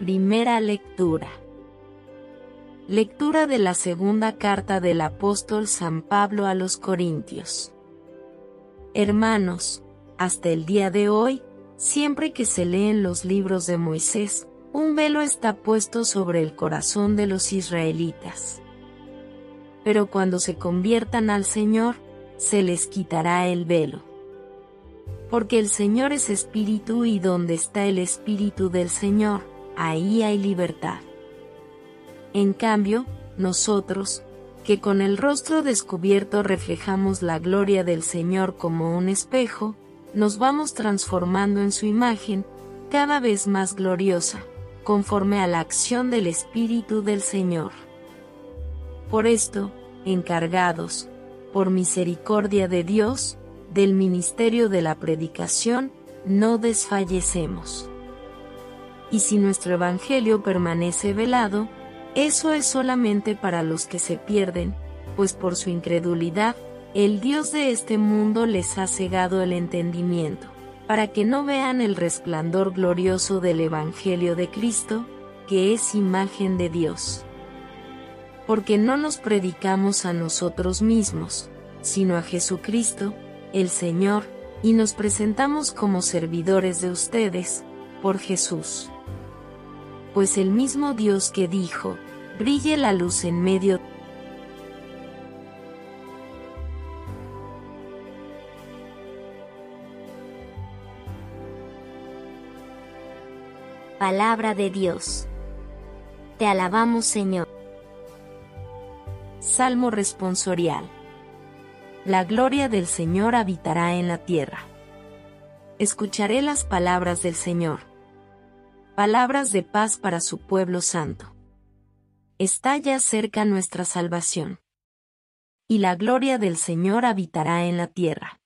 Primera lectura. Lectura de la segunda carta del apóstol San Pablo a los Corintios. Hermanos, hasta el día de hoy, siempre que se leen los libros de Moisés, un velo está puesto sobre el corazón de los israelitas. Pero cuando se conviertan al Señor, se les quitará el velo. Porque el Señor es espíritu y donde está el espíritu del Señor, ahí hay libertad. En cambio, nosotros, que con el rostro descubierto reflejamos la gloria del Señor como un espejo, nos vamos transformando en su imagen, cada vez más gloriosa, conforme a la acción del Espíritu del Señor. Por esto, encargados, por misericordia de Dios, del ministerio de la predicación, no desfallecemos y si nuestro Evangelio permanece velado, eso es solamente para los que se pierden, pues por su incredulidad, el Dios de este mundo les ha cegado el entendimiento, para que no vean el resplandor glorioso del Evangelio de Cristo, que es imagen de Dios. Porque no nos predicamos a nosotros mismos, sino a Jesucristo, el Señor, y nos presentamos como servidores de ustedes, por Jesús pues el mismo Dios que dijo, brille la luz en medio Palabra de Dios. Te alabamos Señor. Salmo responsorial. La gloria del Señor habitará en la tierra. Escucharé las palabras del Señor palabras de paz para su pueblo santo. Está ya cerca nuestra salvación. Y la gloria del Señor habitará en la tierra.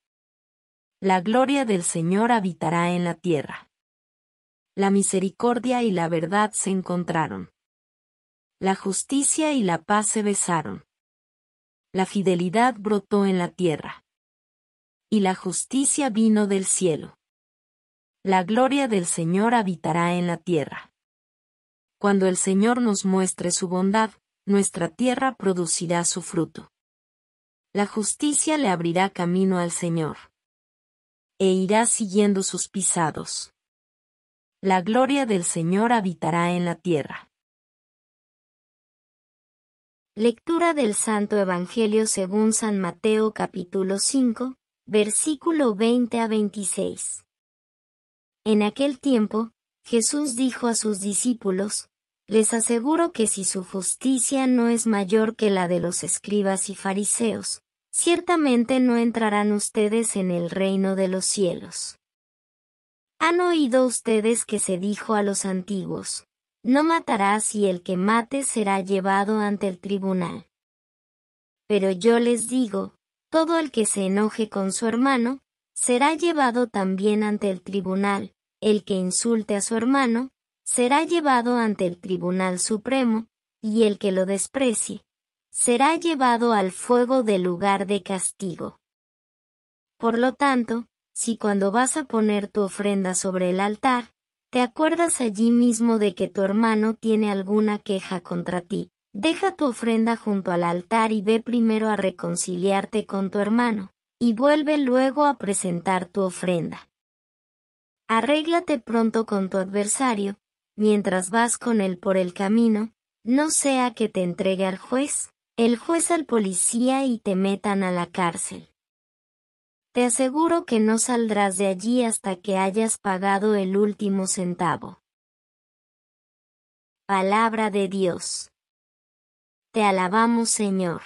La gloria del Señor habitará en la tierra. La misericordia y la verdad se encontraron. La justicia y la paz se besaron. La fidelidad brotó en la tierra. Y la justicia vino del cielo la gloria del Señor habitará en la tierra. Cuando el Señor nos muestre su bondad, nuestra tierra producirá su fruto. La justicia le abrirá camino al Señor. E irá siguiendo sus pisados. La gloria del Señor habitará en la tierra. Lectura del Santo Evangelio según San Mateo capítulo 5, versículo 20 a 26. En aquel tiempo, Jesús dijo a sus discípulos, Les aseguro que si su justicia no es mayor que la de los escribas y fariseos, ciertamente no entrarán ustedes en el reino de los cielos. Han oído ustedes que se dijo a los antiguos, No matarás y el que mate será llevado ante el tribunal. Pero yo les digo, Todo el que se enoje con su hermano, será llevado también ante el tribunal, el que insulte a su hermano, será llevado ante el Tribunal Supremo, y el que lo desprecie, será llevado al fuego del lugar de castigo. Por lo tanto, si cuando vas a poner tu ofrenda sobre el altar, te acuerdas allí mismo de que tu hermano tiene alguna queja contra ti, deja tu ofrenda junto al altar y ve primero a reconciliarte con tu hermano, y vuelve luego a presentar tu ofrenda. Arréglate pronto con tu adversario, mientras vas con él por el camino, no sea que te entregue al juez, el juez al policía y te metan a la cárcel. Te aseguro que no saldrás de allí hasta que hayas pagado el último centavo. Palabra de Dios. Te alabamos Señor.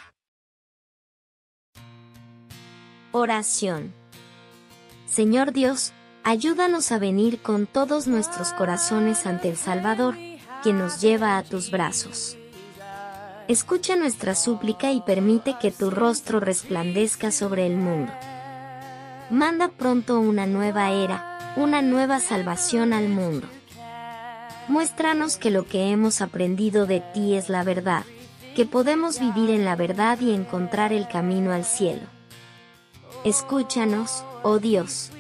Oración. Señor Dios, ayúdanos a venir con todos nuestros corazones ante el Salvador, quien nos lleva a tus brazos. Escucha nuestra súplica y permite que tu rostro resplandezca sobre el mundo. Manda pronto una nueva era, una nueva salvación al mundo. Muéstranos que lo que hemos aprendido de ti es la verdad, que podemos vivir en la verdad y encontrar el camino al cielo. Escúchanos, oh Dios.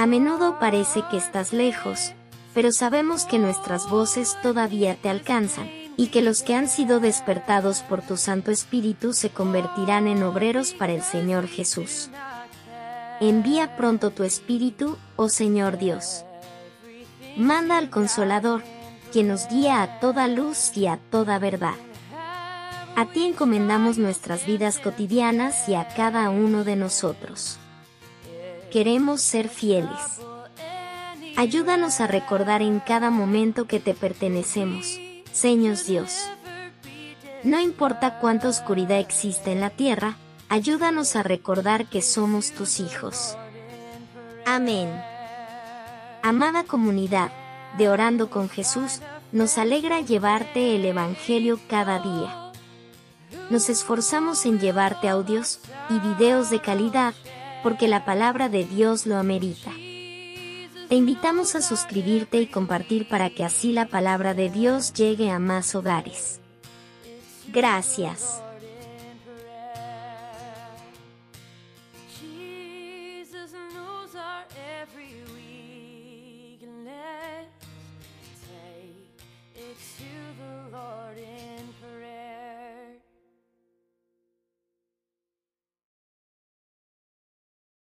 A menudo parece que estás lejos, pero sabemos que nuestras voces todavía te alcanzan, y que los que han sido despertados por tu Santo Espíritu se convertirán en obreros para el Señor Jesús. Envía pronto tu Espíritu, oh Señor Dios. Manda al Consolador, quien nos guía a toda luz y a toda verdad. A ti encomendamos nuestras vidas cotidianas y a cada uno de nosotros. Queremos ser fieles. Ayúdanos a recordar en cada momento que te pertenecemos, Señor Dios. No importa cuánta oscuridad existe en la tierra, ayúdanos a recordar que somos tus hijos. Amén. Amada comunidad, de Orando con Jesús, nos alegra llevarte el Evangelio cada día. Nos esforzamos en llevarte audios y videos de calidad, porque la palabra de Dios lo amerita. Te invitamos a suscribirte y compartir para que así la palabra de Dios llegue a más hogares. Gracias.